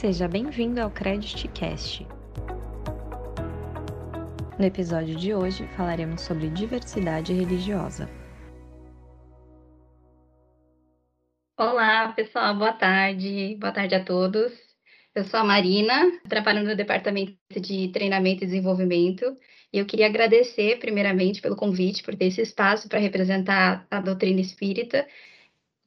Seja bem-vindo ao Credit Cast. No episódio de hoje falaremos sobre diversidade religiosa. Olá, pessoal, boa tarde. Boa tarde a todos. Eu sou a Marina, trabalho no Departamento de Treinamento e Desenvolvimento, e eu queria agradecer, primeiramente, pelo convite, por ter esse espaço para representar a doutrina espírita.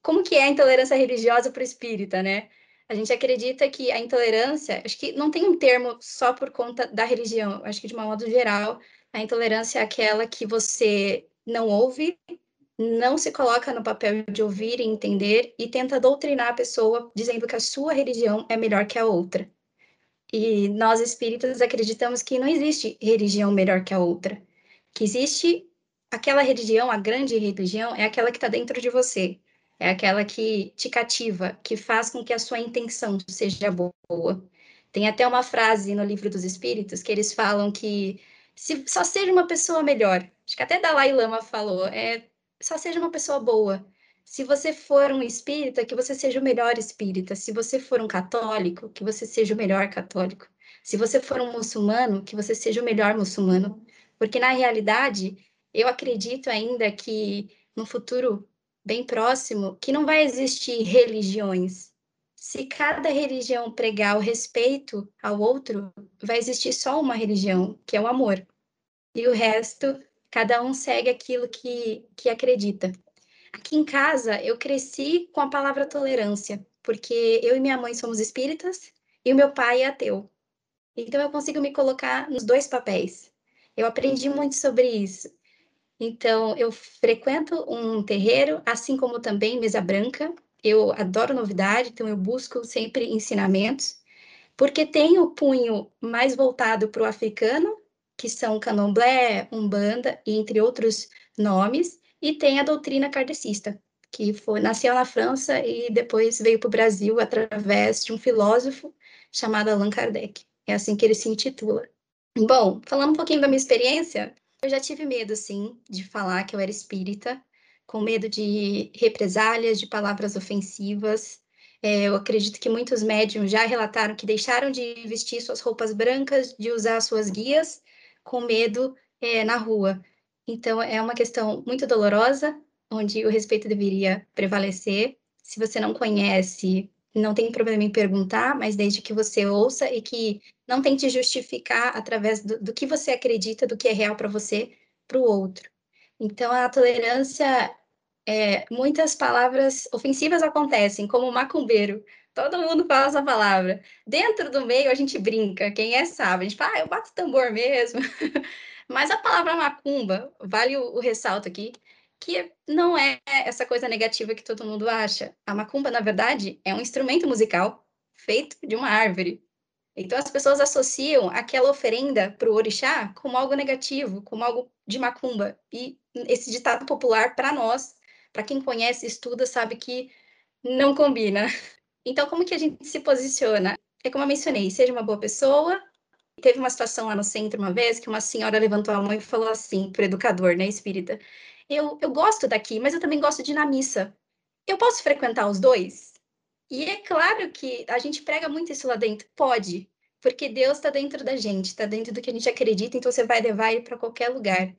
Como que é a intolerância religiosa para o espírita, né? A gente acredita que a intolerância, acho que não tem um termo só por conta da religião, acho que de uma modo geral, a intolerância é aquela que você não ouve, não se coloca no papel de ouvir e entender e tenta doutrinar a pessoa dizendo que a sua religião é melhor que a outra. E nós espíritas acreditamos que não existe religião melhor que a outra, que existe aquela religião, a grande religião, é aquela que está dentro de você, é aquela que te cativa, que faz com que a sua intenção seja boa. Tem até uma frase no livro dos Espíritos que eles falam que se só seja uma pessoa melhor. Acho que até Dalai Lama falou, é só seja uma pessoa boa. Se você for um espírita, que você seja o melhor espírita. Se você for um católico, que você seja o melhor católico. Se você for um muçulmano, que você seja o melhor muçulmano. Porque na realidade, eu acredito ainda que no futuro bem próximo que não vai existir religiões. Se cada religião pregar o respeito ao outro, vai existir só uma religião, que é o amor. E o resto, cada um segue aquilo que, que acredita. Aqui em casa, eu cresci com a palavra tolerância, porque eu e minha mãe somos espíritas e o meu pai é ateu. Então, eu consigo me colocar nos dois papéis. Eu aprendi muito sobre isso. Então, eu frequento um terreiro, assim como também mesa branca. Eu adoro novidade, então eu busco sempre ensinamentos, porque tem o punho mais voltado para o africano, que são candomblé, umbanda, entre outros nomes, e tem a doutrina kardecista, que foi, nasceu na França e depois veio para o Brasil através de um filósofo chamado Allan Kardec. É assim que ele se intitula. Bom, falando um pouquinho da minha experiência, eu já tive medo, sim, de falar que eu era espírita, com medo de represálias, de palavras ofensivas. É, eu acredito que muitos médiums já relataram que deixaram de vestir suas roupas brancas, de usar suas guias, com medo é, na rua. Então, é uma questão muito dolorosa, onde o respeito deveria prevalecer. Se você não conhece, não tem problema em perguntar, mas desde que você ouça e que não tente justificar através do, do que você acredita, do que é real para você, para o outro. Então, a tolerância, é, muitas palavras ofensivas acontecem, como macumbeiro. Todo mundo fala essa palavra. Dentro do meio, a gente brinca, quem é sabe. A gente fala, ah, eu bato tambor mesmo. Mas a palavra macumba, vale o, o ressalto aqui, que não é essa coisa negativa que todo mundo acha. A macumba, na verdade, é um instrumento musical feito de uma árvore. Então as pessoas associam aquela oferenda para o orixá como algo negativo, como algo de macumba. E esse ditado popular, para nós, para quem conhece, estuda, sabe que não combina. Então, como que a gente se posiciona? É como eu mencionei, seja uma boa pessoa. Teve uma situação lá no centro uma vez que uma senhora levantou a mão e falou assim para o educador, né, espírita, eu, eu gosto daqui, mas eu também gosto de ir na missa. Eu posso frequentar os dois? E é claro que a gente prega muito isso lá dentro. Pode, porque Deus está dentro da gente, está dentro do que a gente acredita, então você vai levar ele para qualquer lugar.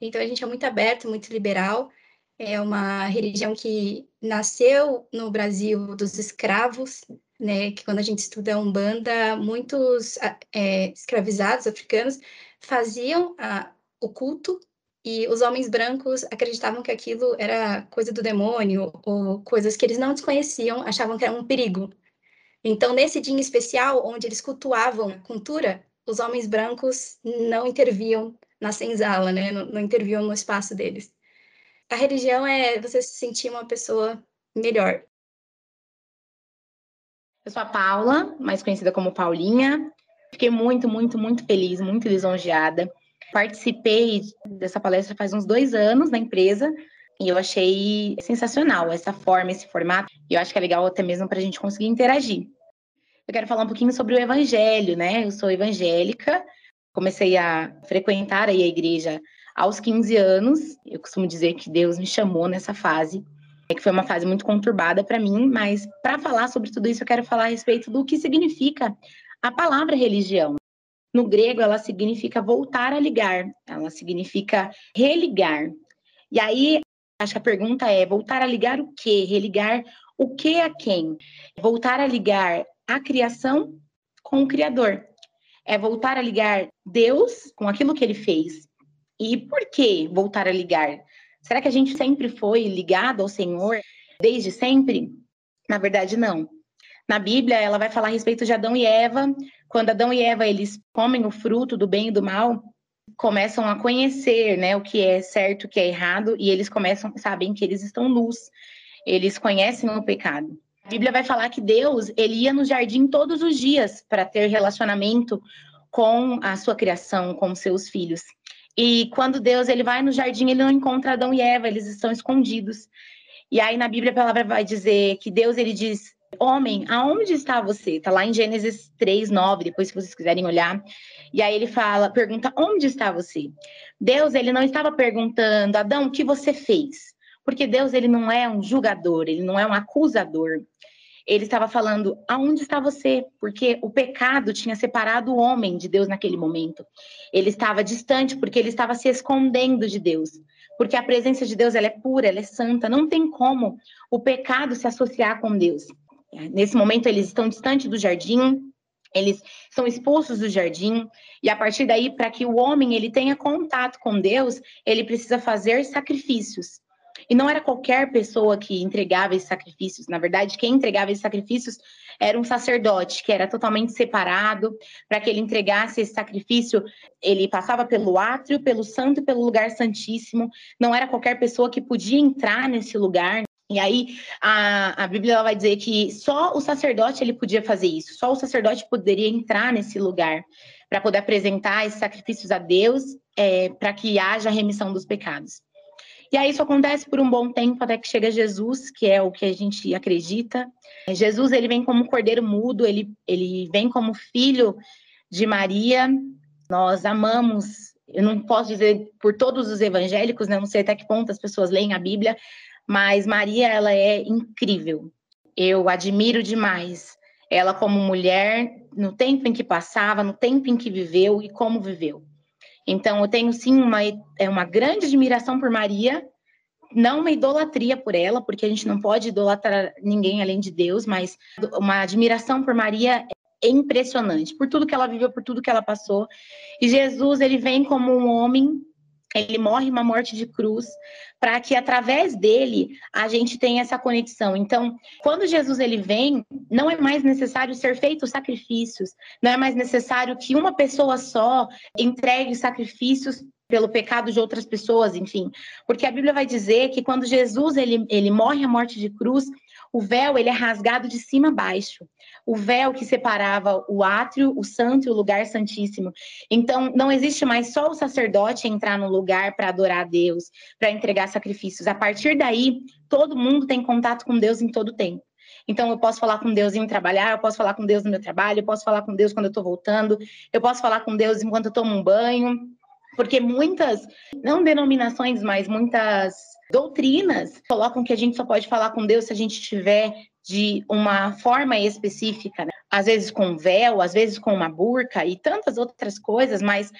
Então a gente é muito aberto, muito liberal. É uma religião que nasceu no Brasil dos escravos, né? Que quando a gente estuda Umbanda, muitos é, escravizados africanos faziam a, o culto e os homens brancos acreditavam que aquilo era coisa do demônio ou coisas que eles não desconheciam, achavam que era um perigo. Então, nesse dia especial, onde eles cultuavam a cultura, os homens brancos não interviam na senzala, né? não, não interviam no espaço deles. A religião é você se sentir uma pessoa melhor. Eu sou a Paula, mais conhecida como Paulinha. Fiquei muito, muito, muito feliz, muito lisonjeada Participei dessa palestra faz uns dois anos na empresa e eu achei sensacional essa forma, esse formato. E eu acho que é legal até mesmo para a gente conseguir interagir. Eu quero falar um pouquinho sobre o evangelho, né? Eu sou evangélica, comecei a frequentar a igreja aos 15 anos. Eu costumo dizer que Deus me chamou nessa fase. é que foi uma fase muito conturbada para mim, mas para falar sobre tudo isso, eu quero falar a respeito do que significa a palavra religião. No grego, ela significa voltar a ligar, ela significa religar. E aí, acho que a pergunta é: voltar a ligar o quê? Religar o que a quem? Voltar a ligar a criação com o Criador. É voltar a ligar Deus com aquilo que ele fez. E por que voltar a ligar? Será que a gente sempre foi ligado ao Senhor desde sempre? Na verdade, não. Na Bíblia, ela vai falar a respeito de Adão e Eva. Quando Adão e Eva eles comem o fruto do bem e do mal, começam a conhecer, né, o que é certo, o que é errado, e eles começam sabem que eles estão nus. Eles conhecem o pecado. A Bíblia vai falar que Deus, ele ia no jardim todos os dias para ter relacionamento com a sua criação, com seus filhos. E quando Deus ele vai no jardim, ele não encontra Adão e Eva, eles estão escondidos. E aí na Bíblia a palavra vai dizer que Deus ele diz: "Homem, aonde está você?" Tá lá em Gênesis 3:9, depois se vocês quiserem olhar. E aí ele fala, pergunta: "Onde está você?" Deus ele não estava perguntando: "Adão, o que você fez?" Porque Deus ele não é um julgador, ele não é um acusador ele estava falando: aonde está você? Porque o pecado tinha separado o homem de Deus naquele momento. Ele estava distante porque ele estava se escondendo de Deus. Porque a presença de Deus ela é pura, ela é santa. Não tem como o pecado se associar com Deus. Nesse momento eles estão distantes do jardim, eles são expulsos do jardim e a partir daí para que o homem ele tenha contato com Deus, ele precisa fazer sacrifícios. E não era qualquer pessoa que entregava esses sacrifícios. Na verdade, quem entregava esses sacrifícios era um sacerdote, que era totalmente separado. Para que ele entregasse esse sacrifício, ele passava pelo átrio, pelo santo e pelo lugar santíssimo. Não era qualquer pessoa que podia entrar nesse lugar. E aí a, a Bíblia vai dizer que só o sacerdote ele podia fazer isso, só o sacerdote poderia entrar nesse lugar para poder apresentar esses sacrifícios a Deus, é, para que haja remissão dos pecados. E aí isso acontece por um bom tempo até que chega Jesus, que é o que a gente acredita. Jesus ele vem como cordeiro mudo, ele, ele vem como filho de Maria. Nós amamos, eu não posso dizer por todos os evangélicos, né? não sei até que ponto as pessoas leem a Bíblia, mas Maria ela é incrível. Eu admiro demais ela como mulher, no tempo em que passava, no tempo em que viveu e como viveu. Então, eu tenho sim uma, é uma grande admiração por Maria, não uma idolatria por ela, porque a gente não pode idolatrar ninguém além de Deus, mas uma admiração por Maria é impressionante, por tudo que ela viveu, por tudo que ela passou. E Jesus, ele vem como um homem ele morre uma morte de cruz para que através dele a gente tenha essa conexão. Então, quando Jesus ele vem, não é mais necessário ser feitos sacrifícios, não é mais necessário que uma pessoa só entregue sacrifícios pelo pecado de outras pessoas, enfim, porque a Bíblia vai dizer que quando Jesus ele, ele morre a morte de cruz, o véu ele é rasgado de cima a baixo. O véu que separava o átrio, o santo e o lugar santíssimo. Então, não existe mais só o sacerdote entrar no lugar para adorar a Deus, para entregar sacrifícios. A partir daí, todo mundo tem contato com Deus em todo tempo. Então, eu posso falar com Deus em trabalhar, eu posso falar com Deus no meu trabalho, eu posso falar com Deus quando eu estou voltando, eu posso falar com Deus enquanto eu tomo um banho, porque muitas, não denominações, mas muitas doutrinas colocam que a gente só pode falar com Deus se a gente tiver de uma forma específica, né? às vezes com véu, às vezes com uma burca e tantas outras coisas, mas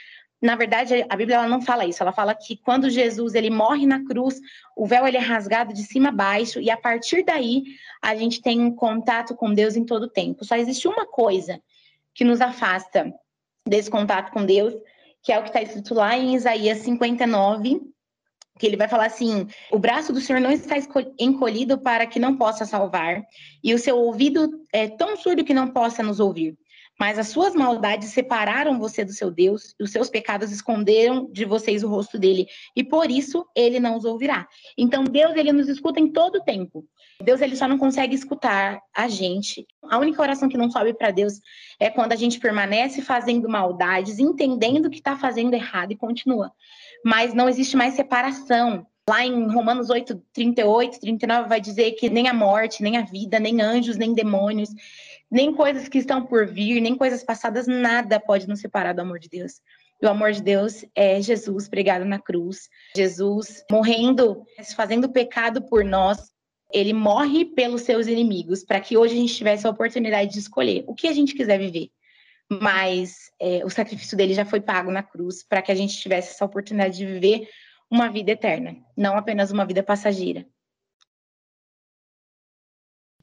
na verdade a Bíblia ela não fala isso, ela fala que quando Jesus ele morre na cruz, o véu ele é rasgado de cima a baixo e a partir daí a gente tem um contato com Deus em todo o tempo. Só existe uma coisa que nos afasta desse contato com Deus, que é o que está escrito lá em Isaías 59, que ele vai falar assim: o braço do Senhor não está encolhido para que não possa salvar, e o seu ouvido é tão surdo que não possa nos ouvir. Mas as suas maldades separaram você do seu Deus, e os seus pecados esconderam de vocês o rosto dele, e por isso ele não os ouvirá. Então Deus ele nos escuta em todo o tempo. Deus ele só não consegue escutar a gente. A única oração que não sobe para Deus é quando a gente permanece fazendo maldades, entendendo que está fazendo errado e continua mas não existe mais separação. Lá em Romanos 8, 38, 39, vai dizer que nem a morte, nem a vida, nem anjos, nem demônios, nem coisas que estão por vir, nem coisas passadas, nada pode nos separar do amor de Deus. E o amor de Deus é Jesus pregado na cruz, Jesus morrendo, fazendo pecado por nós, ele morre pelos seus inimigos, para que hoje a gente tivesse a oportunidade de escolher o que a gente quiser viver. Mas é, o sacrifício dele já foi pago na cruz para que a gente tivesse essa oportunidade de viver uma vida eterna, não apenas uma vida passageira.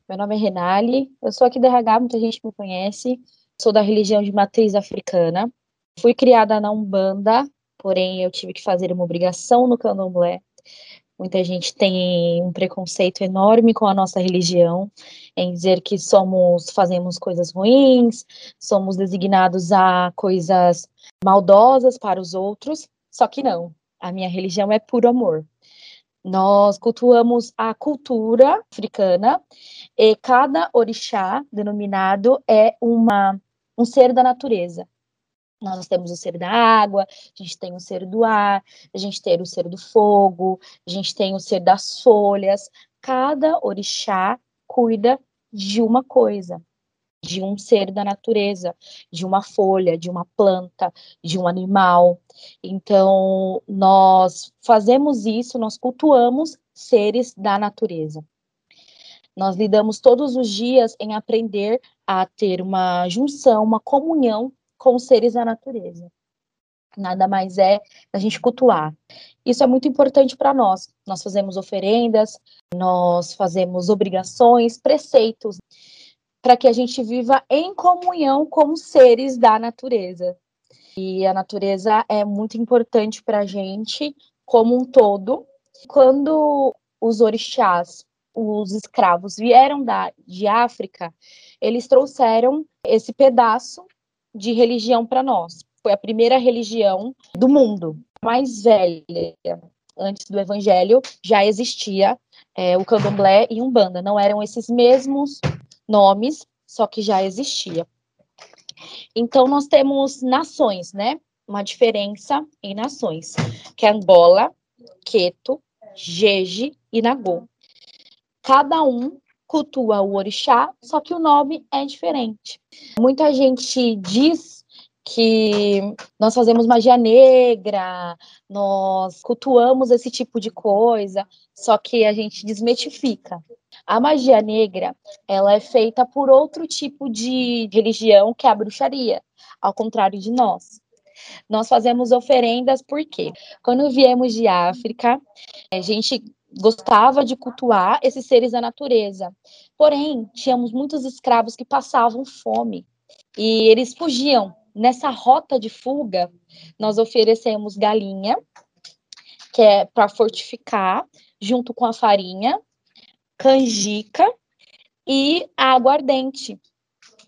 Meu nome é Renali, eu sou aqui da RH, muita gente me conhece. Sou da religião de matriz africana. Fui criada na Umbanda, porém eu tive que fazer uma obrigação no candomblé. Muita gente tem um preconceito enorme com a nossa religião, em dizer que somos, fazemos coisas ruins, somos designados a coisas maldosas para os outros, só que não. A minha religião é puro amor. Nós cultuamos a cultura africana e cada orixá denominado é uma, um ser da natureza. Nós temos o ser da água, a gente tem o ser do ar, a gente tem o ser do fogo, a gente tem o ser das folhas. Cada orixá cuida de uma coisa, de um ser da natureza, de uma folha, de uma planta, de um animal. Então, nós fazemos isso, nós cultuamos seres da natureza. Nós lidamos todos os dias em aprender a ter uma junção, uma comunhão com os seres da natureza. Nada mais é a gente cultuar. Isso é muito importante para nós. Nós fazemos oferendas, nós fazemos obrigações, preceitos, para que a gente viva em comunhão com os seres da natureza. E a natureza é muito importante para a gente como um todo. Quando os orixás os escravos vieram da, de África, eles trouxeram esse pedaço de religião para nós. Foi a primeira religião do mundo, mais velha. Antes do Evangelho já existia é, o Candomblé e Umbanda. Não eram esses mesmos nomes, só que já existia. Então nós temos nações, né? Uma diferença em nações, que é Angola, Queto, Jeje e Nagô. Cada um cultua o orixá, só que o nome é diferente. Muita gente diz que nós fazemos magia negra, nós cultuamos esse tipo de coisa, só que a gente desmetifica. A magia negra, ela é feita por outro tipo de religião, que é a bruxaria, ao contrário de nós. Nós fazemos oferendas porque quando viemos de África, a gente gostava de cultuar esses seres da natureza. Porém, tínhamos muitos escravos que passavam fome e eles fugiam. Nessa rota de fuga, nós oferecemos galinha, que é para fortificar, junto com a farinha, canjica e água ardente,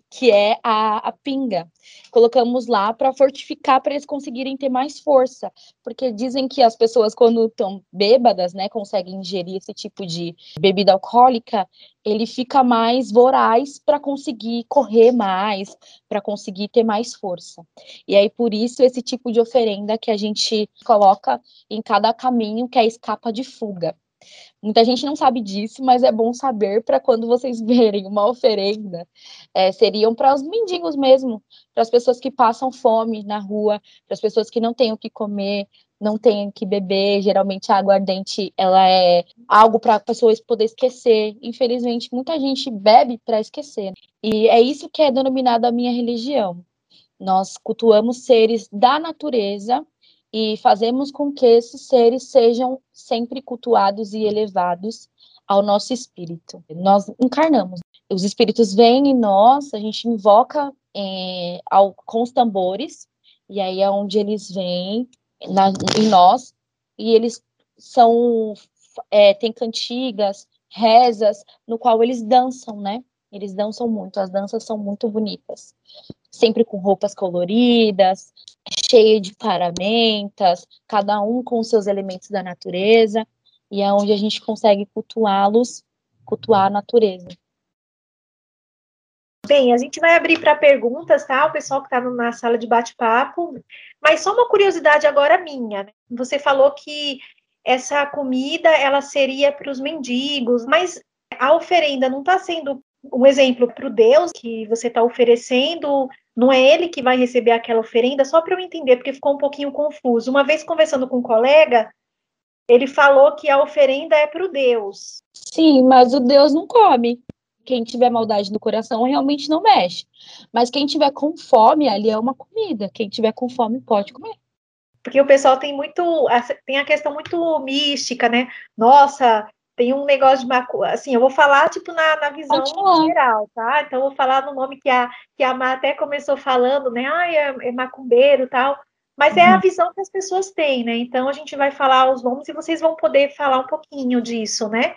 que é a, a pinga. Colocamos lá para fortificar, para eles conseguirem ter mais força, porque dizem que as pessoas, quando estão bêbadas, né, conseguem ingerir esse tipo de bebida alcoólica, ele fica mais voraz para conseguir correr mais, para conseguir ter mais força. E aí, por isso, esse tipo de oferenda que a gente coloca em cada caminho, que é a escapa de fuga. Muita gente não sabe disso, mas é bom saber para quando vocês verem uma oferenda, é, seriam para os mendigos mesmo, para as pessoas que passam fome na rua, para as pessoas que não têm o que comer, não têm o que beber. Geralmente a água ardente ela é algo para pessoas poder esquecer. Infelizmente, muita gente bebe para esquecer. E é isso que é denominado a minha religião. Nós cultuamos seres da natureza e fazemos com que esses seres sejam sempre cultuados e elevados ao nosso espírito. Nós encarnamos. Os espíritos vêm em nós, a gente invoca é, ao, com os tambores, e aí é onde eles vêm na, em nós, e eles são, é, tem cantigas, rezas, no qual eles dançam, né? Eles dançam muito, as danças são muito bonitas. Sempre com roupas coloridas, cheia de paramentas, cada um com seus elementos da natureza, e é onde a gente consegue cultuá-los, cultuar a natureza. Bem, a gente vai abrir para perguntas, tá? O pessoal que está na sala de bate-papo. Mas só uma curiosidade agora minha. Né? Você falou que essa comida ela seria para os mendigos, mas a oferenda não está sendo um exemplo para o Deus que você está oferecendo não é ele que vai receber aquela oferenda, só para eu entender, porque ficou um pouquinho confuso. Uma vez conversando com um colega, ele falou que a oferenda é para o Deus. Sim, mas o Deus não come. Quem tiver maldade no coração realmente não mexe. Mas quem tiver com fome, ali é uma comida. Quem tiver com fome pode comer. Porque o pessoal tem muito, tem a questão muito mística, né? Nossa, tem um negócio de macumba, assim, eu vou falar, tipo, na, na visão geral, tá? Então, eu vou falar no nome que a, que a Má até começou falando, né? Ah, é, é macumbeiro tal. Mas é a uhum. visão que as pessoas têm, né? Então, a gente vai falar os nomes e vocês vão poder falar um pouquinho disso, né?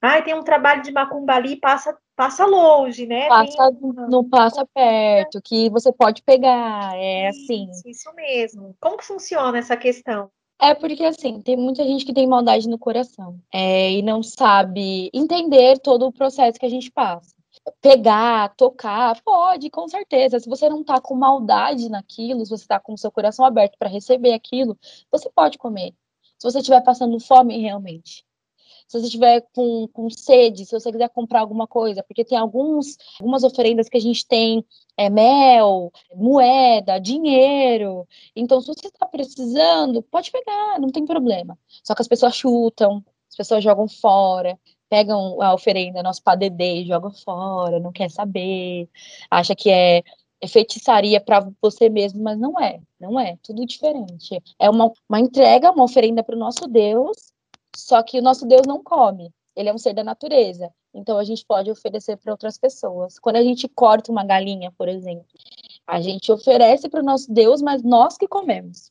Ah, tem um trabalho de macumba ali, passa, passa longe, né? Passa, tem... Não passa perto, que você pode pegar, é assim. Isso, isso mesmo. Como que funciona essa questão? É porque, assim, tem muita gente que tem maldade no coração é, e não sabe entender todo o processo que a gente passa. Pegar, tocar, pode, com certeza. Se você não tá com maldade naquilo, se você tá com o seu coração aberto para receber aquilo, você pode comer. Se você estiver passando fome, realmente se você estiver com, com sede, se você quiser comprar alguma coisa, porque tem alguns, algumas oferendas que a gente tem é, mel, moeda, dinheiro. Então, se você está precisando, pode pegar, não tem problema. Só que as pessoas chutam, as pessoas jogam fora, pegam a oferenda, nosso padedê, jogam fora, não quer saber, acha que é é feitiçaria para você mesmo, mas não é, não é, tudo diferente. É uma, uma entrega, uma oferenda para o nosso Deus, só que o nosso Deus não come, ele é um ser da natureza. Então a gente pode oferecer para outras pessoas. Quando a gente corta uma galinha, por exemplo, a gente oferece para o nosso Deus, mas nós que comemos.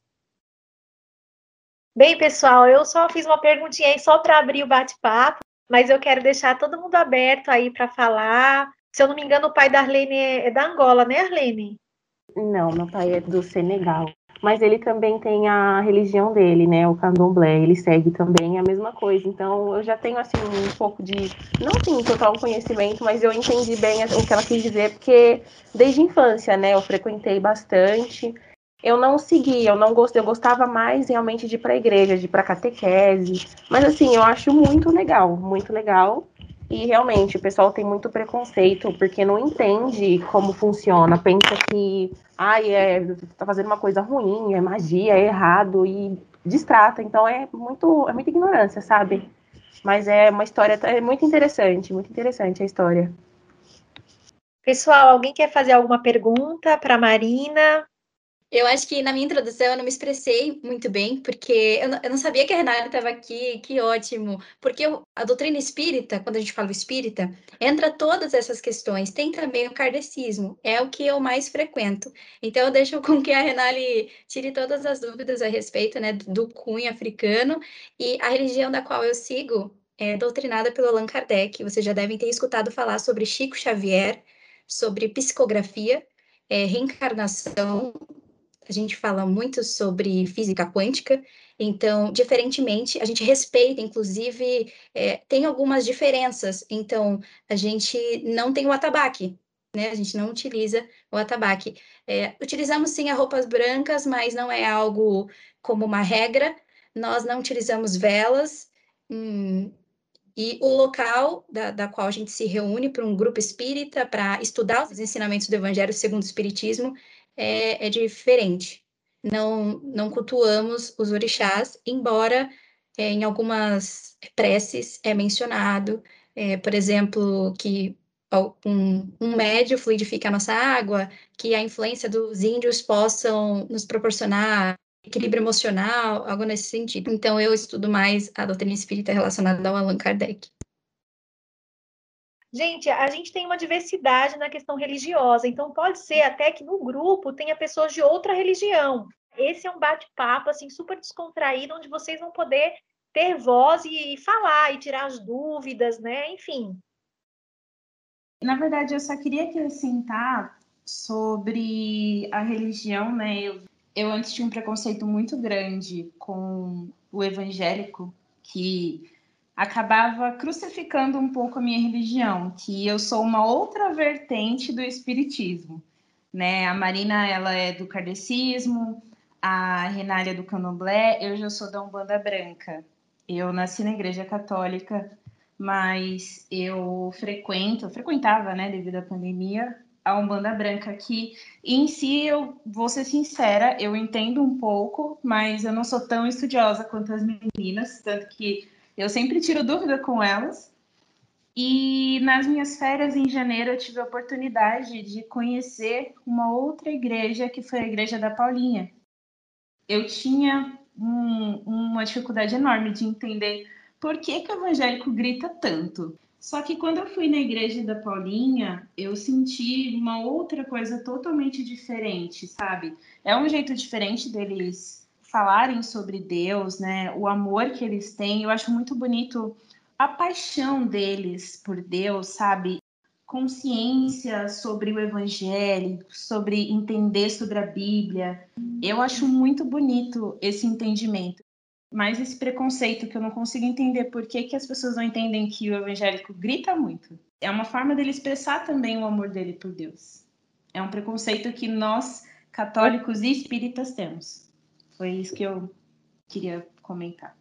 Bem, pessoal, eu só fiz uma perguntinha aí só para abrir o bate-papo, mas eu quero deixar todo mundo aberto aí para falar. Se eu não me engano, o pai da Arlene é da Angola, né, Arlene? Não, meu pai é do Senegal mas ele também tem a religião dele, né, o candomblé, ele segue também a mesma coisa. Então, eu já tenho assim um pouco de, não assim total conhecimento, mas eu entendi bem o que ela quis dizer, porque desde a infância, né, eu frequentei bastante. Eu não segui, eu não gostei, eu gostava mais realmente de ir para a igreja, de ir para catequese. Mas assim, eu acho muito legal, muito legal. E realmente, o pessoal tem muito preconceito porque não entende como funciona. Pensa que, ai, é, tá fazendo uma coisa ruim, é magia, é errado e distrata. Então é muito, é muita ignorância, sabe? Mas é uma história é muito interessante, muito interessante a história. Pessoal, alguém quer fazer alguma pergunta para Marina? Eu acho que na minha introdução eu não me expressei muito bem, porque eu não, eu não sabia que a Renata estava aqui, que ótimo. Porque eu, a doutrina espírita, quando a gente fala espírita, entra todas essas questões. Tem também o kardecismo, é o que eu mais frequento. Então eu deixo com que a Renali tire todas as dúvidas a respeito né, do cunho africano e a religião da qual eu sigo é doutrinada pelo Allan Kardec. Vocês já devem ter escutado falar sobre Chico Xavier, sobre psicografia, é, reencarnação, a gente fala muito sobre física quântica, então, diferentemente, a gente respeita, inclusive, é, tem algumas diferenças. Então, a gente não tem o atabaque, né? A gente não utiliza o atabaque. É, utilizamos sim as roupas brancas, mas não é algo como uma regra. Nós não utilizamos velas. Hum, e o local da, da, qual a gente se reúne para um grupo espírita para estudar os ensinamentos do Evangelho segundo o Espiritismo é, é diferente. Não, não cultuamos os orixás, embora é, em algumas preces é mencionado, é, por exemplo, que um, um médio fluidifica a nossa água, que a influência dos índios possam nos proporcionar equilíbrio emocional, algo nesse sentido. Então, eu estudo mais a doutrina espírita relacionada ao Allan Kardec. Gente, a gente tem uma diversidade na questão religiosa, então pode ser até que no grupo tenha pessoas de outra religião. Esse é um bate-papo assim super descontraído onde vocês vão poder ter voz e falar e tirar as dúvidas, né? Enfim. Na verdade, eu só queria acrescentar sobre a religião, né? Eu, eu antes tinha um preconceito muito grande com o evangélico, que acabava crucificando um pouco a minha religião, que eu sou uma outra vertente do espiritismo, né? A Marina ela é do kardecismo, a Renália é do candomblé, eu já sou da Umbanda Branca. Eu nasci na igreja católica, mas eu frequento, eu frequentava, né, devido à pandemia, a Umbanda Branca, que em si, eu vou ser sincera, eu entendo um pouco, mas eu não sou tão estudiosa quanto as meninas, tanto que eu sempre tiro dúvida com elas. E nas minhas férias em janeiro eu tive a oportunidade de conhecer uma outra igreja que foi a igreja da Paulinha. Eu tinha um, uma dificuldade enorme de entender por que, que o evangélico grita tanto. Só que quando eu fui na igreja da Paulinha, eu senti uma outra coisa totalmente diferente, sabe? É um jeito diferente deles falarem sobre Deus, né? O amor que eles têm. Eu acho muito bonito a paixão deles por Deus, sabe? Consciência sobre o evangelho, sobre entender sobre a Bíblia. Eu acho muito bonito esse entendimento mais esse preconceito que eu não consigo entender por que, que as pessoas não entendem que o evangélico grita muito. É uma forma dele expressar também o amor dele por Deus. É um preconceito que nós, católicos e espíritas, temos. Foi isso que eu queria comentar.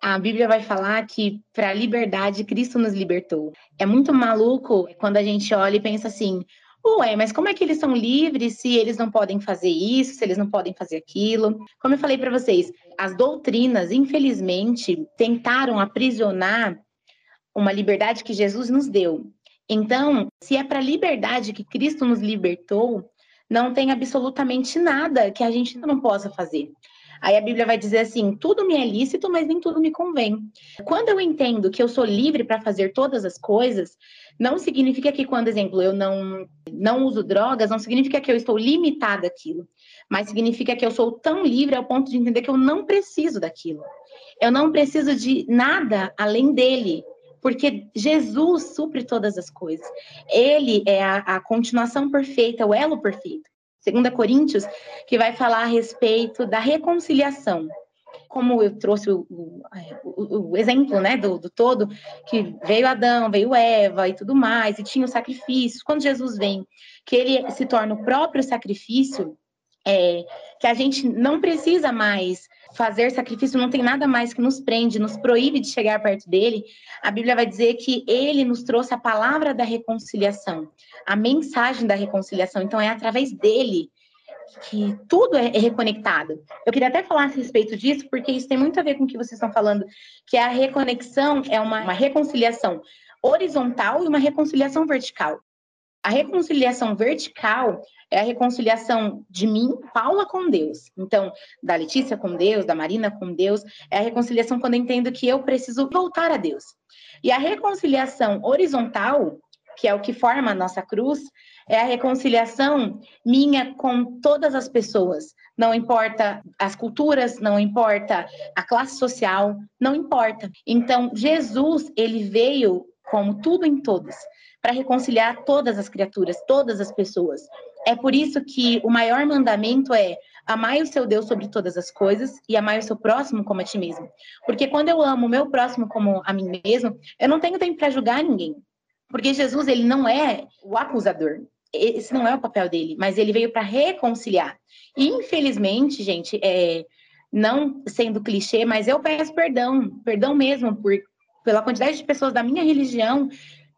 A Bíblia vai falar que para a liberdade Cristo nos libertou. É muito maluco quando a gente olha e pensa assim: Ué, mas como é que eles são livres se eles não podem fazer isso, se eles não podem fazer aquilo? Como eu falei para vocês, as doutrinas, infelizmente, tentaram aprisionar uma liberdade que Jesus nos deu. Então, se é para a liberdade que Cristo nos libertou, não tem absolutamente nada que a gente não possa fazer. Aí a Bíblia vai dizer assim: tudo me é lícito, mas nem tudo me convém. Quando eu entendo que eu sou livre para fazer todas as coisas, não significa que, quando, exemplo, eu não, não uso drogas, não significa que eu estou limitada àquilo, mas significa que eu sou tão livre ao ponto de entender que eu não preciso daquilo. Eu não preciso de nada além dele, porque Jesus supre todas as coisas. Ele é a, a continuação perfeita, o elo perfeito. 2 Coríntios, que vai falar a respeito da reconciliação. Como eu trouxe o, o, o exemplo né, do, do, todo, que veio Adão, veio Eva e tudo mais, e tinha o sacrifício. Quando Jesus vem, que ele se torna o próprio sacrifício, é, que a gente não precisa mais fazer sacrifício, não tem nada mais que nos prende, nos proíbe de chegar perto dele. A Bíblia vai dizer que ele nos trouxe a palavra da reconciliação, a mensagem da reconciliação. Então é através dele que tudo é reconectado. Eu queria até falar a respeito disso, porque isso tem muito a ver com o que vocês estão falando, que a reconexão é uma, uma reconciliação horizontal e uma reconciliação vertical. A reconciliação vertical é a reconciliação de mim, Paula, com Deus. Então, da Letícia com Deus, da Marina com Deus, é a reconciliação quando eu entendo que eu preciso voltar a Deus. E a reconciliação horizontal, que é o que forma a nossa cruz, é a reconciliação minha com todas as pessoas. Não importa as culturas, não importa a classe social, não importa. Então, Jesus, ele veio como tudo em todos para reconciliar todas as criaturas, todas as pessoas. É por isso que o maior mandamento é amar o seu Deus sobre todas as coisas e amar o seu próximo como a ti mesmo. Porque quando eu amo o meu próximo como a mim mesmo, eu não tenho tempo para julgar ninguém. Porque Jesus, ele não é o acusador. Esse não é o papel dele, mas ele veio para reconciliar. E, infelizmente, gente, é, não sendo clichê, mas eu peço perdão, perdão mesmo por, pela quantidade de pessoas da minha religião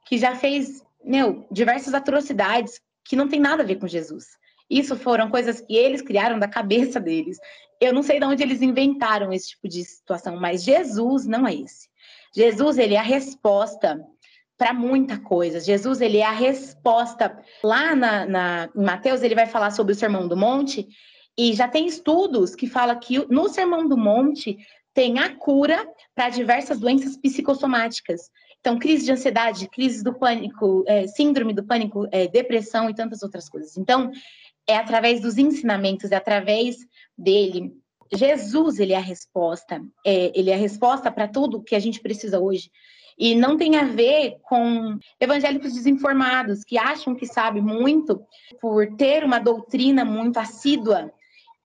que já fez, meu, diversas atrocidades que não tem nada a ver com Jesus. Isso foram coisas que eles criaram da cabeça deles. Eu não sei de onde eles inventaram esse tipo de situação, mas Jesus não é esse. Jesus, ele é a resposta para muita coisa. Jesus, ele é a resposta. Lá na, na, em Mateus, ele vai falar sobre o Sermão do Monte, e já tem estudos que falam que no Sermão do Monte tem a cura para diversas doenças psicossomáticas. Então, crise de ansiedade, crise do pânico, é, síndrome do pânico, é, depressão e tantas outras coisas. Então, é através dos ensinamentos, é através dele. Jesus, ele é a resposta. É, ele é a resposta para tudo que a gente precisa hoje. E não tem a ver com evangélicos desinformados que acham que sabem muito por ter uma doutrina muito assídua.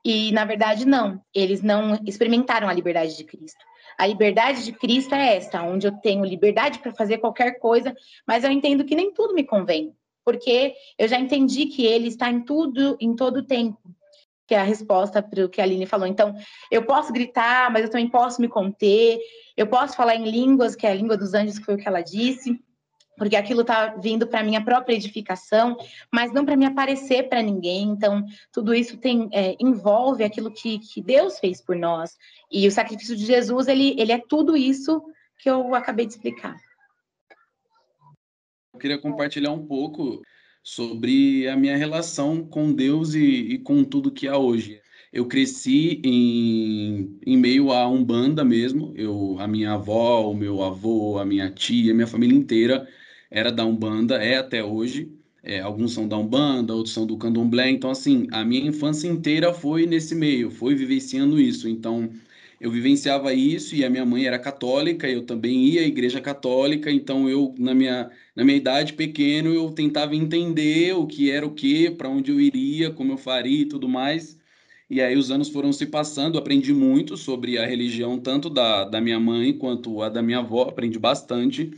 E, na verdade, não. Eles não experimentaram a liberdade de Cristo. A liberdade de Cristo é essa, onde eu tenho liberdade para fazer qualquer coisa, mas eu entendo que nem tudo me convém, porque eu já entendi que ele está em tudo, em todo o tempo. Que é a resposta para o que a Aline falou. Então, eu posso gritar, mas eu também posso me conter. Eu posso falar em línguas, que é a língua dos anjos, que foi o que ela disse. Porque aquilo está vindo para minha própria edificação, mas não para me aparecer para ninguém. Então, tudo isso tem é, envolve aquilo que, que Deus fez por nós. E o sacrifício de Jesus, ele, ele é tudo isso que eu acabei de explicar. Eu queria compartilhar um pouco sobre a minha relação com Deus e, e com tudo que há hoje. Eu cresci em, em meio a Umbanda mesmo. Eu, a minha avó, o meu avô, a minha tia, a minha família inteira era da Umbanda, é até hoje. É, alguns são da Umbanda, outros são do Candomblé. Então, assim, a minha infância inteira foi nesse meio, foi vivenciando isso. Então, eu vivenciava isso e a minha mãe era católica, eu também ia à igreja católica, então eu, na minha, na minha idade pequeno, eu tentava entender o que era o que, para onde eu iria, como eu faria e tudo mais. E aí os anos foram se passando, aprendi muito sobre a religião, tanto da, da minha mãe quanto a da minha avó, aprendi bastante.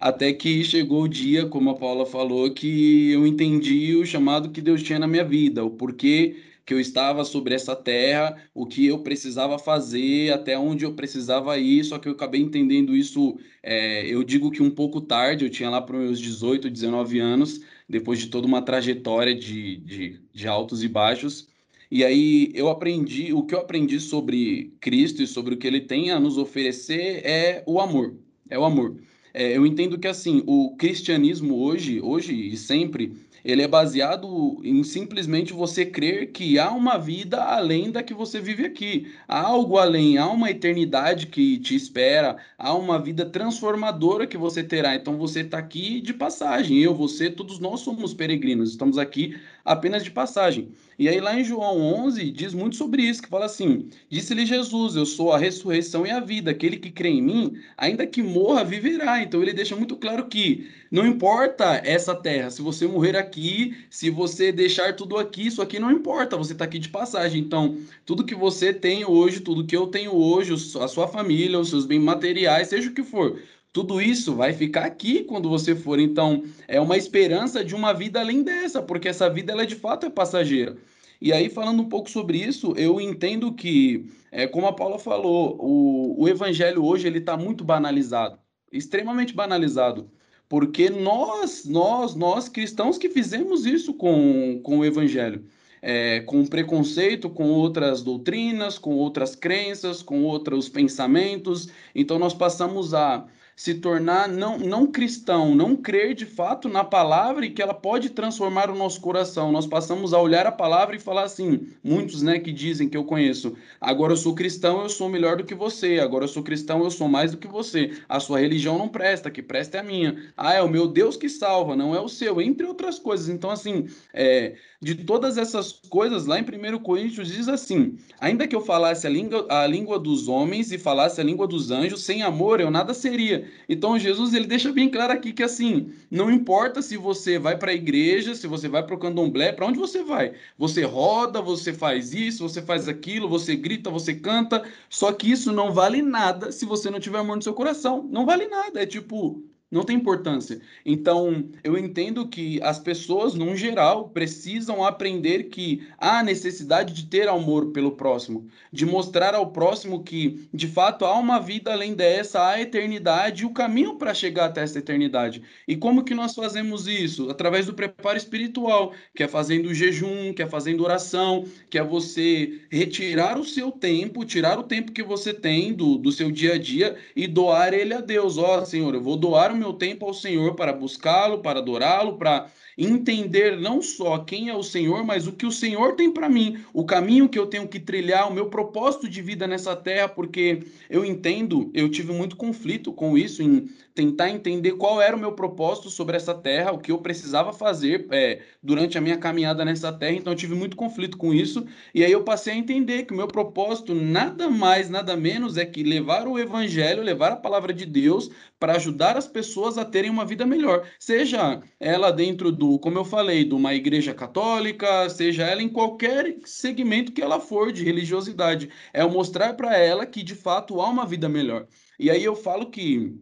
Até que chegou o dia, como a Paula falou, que eu entendi o chamado que Deus tinha na minha vida, o porquê que eu estava sobre essa terra, o que eu precisava fazer, até onde eu precisava ir, só que eu acabei entendendo isso, é, eu digo que um pouco tarde, eu tinha lá para meus 18, 19 anos, depois de toda uma trajetória de, de, de altos e baixos. E aí eu aprendi, o que eu aprendi sobre Cristo e sobre o que ele tem a nos oferecer é o amor. É o amor. É, eu entendo que assim, o cristianismo hoje, hoje e sempre, ele é baseado em simplesmente você crer que há uma vida além da que você vive aqui. Há algo além, há uma eternidade que te espera, há uma vida transformadora que você terá. Então você está aqui de passagem. Eu, você, todos nós somos peregrinos, estamos aqui apenas de passagem. E aí lá em João 11 diz muito sobre isso, que fala assim: Disse-lhe Jesus, eu sou a ressurreição e a vida, aquele que crê em mim, ainda que morra, viverá. Então ele deixa muito claro que não importa essa terra, se você morrer aqui, se você deixar tudo aqui, isso aqui não importa, você está aqui de passagem. Então, tudo que você tem hoje, tudo que eu tenho hoje, a sua família, os seus bens materiais, seja o que for, tudo isso vai ficar aqui quando você for. Então, é uma esperança de uma vida além dessa, porque essa vida ela de fato é passageira. E aí, falando um pouco sobre isso, eu entendo que, é, como a Paula falou, o, o evangelho hoje ele está muito banalizado, extremamente banalizado, porque nós, nós, nós cristãos que fizemos isso com, com o evangelho. É, com preconceito, com outras doutrinas, com outras crenças, com outros pensamentos. Então, nós passamos a se tornar não, não cristão, não crer de fato na palavra e que ela pode transformar o nosso coração. Nós passamos a olhar a palavra e falar assim, muitos né, que dizem que eu conheço, agora eu sou cristão, eu sou melhor do que você, agora eu sou cristão, eu sou mais do que você. A sua religião não presta, que presta é a minha. Ah, é o meu Deus que salva, não é o seu, entre outras coisas. Então, assim, é, de todas essas coisas, lá em 1 Coríntios diz assim: ainda que eu falasse a língua, a língua dos homens e falasse a língua dos anjos, sem amor eu nada seria. Então Jesus ele deixa bem claro aqui que assim, não importa se você vai para a igreja, se você vai para o candomblé, para onde você vai. Você roda, você faz isso, você faz aquilo, você grita, você canta, só que isso não vale nada se você não tiver amor no seu coração. Não vale nada. É tipo, não tem importância. Então, eu entendo que as pessoas, num geral, precisam aprender que há necessidade de ter amor pelo próximo, de mostrar ao próximo que, de fato, há uma vida além dessa, há a eternidade e o caminho para chegar até essa eternidade. E como que nós fazemos isso? Através do preparo espiritual, que é fazendo jejum, que é fazendo oração, que é você retirar o seu tempo, tirar o tempo que você tem do, do seu dia a dia e doar ele a Deus. Ó, oh, Senhor, eu vou doar meu tempo ao Senhor para buscá-lo, para adorá-lo, para entender não só quem é o Senhor, mas o que o Senhor tem para mim, o caminho que eu tenho que trilhar, o meu propósito de vida nessa terra, porque eu entendo, eu tive muito conflito com isso, em tentar entender qual era o meu propósito sobre essa terra, o que eu precisava fazer é, durante a minha caminhada nessa terra, então eu tive muito conflito com isso, e aí eu passei a entender que o meu propósito nada mais, nada menos é que levar o evangelho, levar a palavra de Deus para ajudar as pessoas a terem uma vida melhor, seja ela dentro do como eu falei, de uma igreja católica, seja ela em qualquer segmento que ela for de religiosidade. É mostrar para ela que de fato há uma vida melhor. E aí eu falo que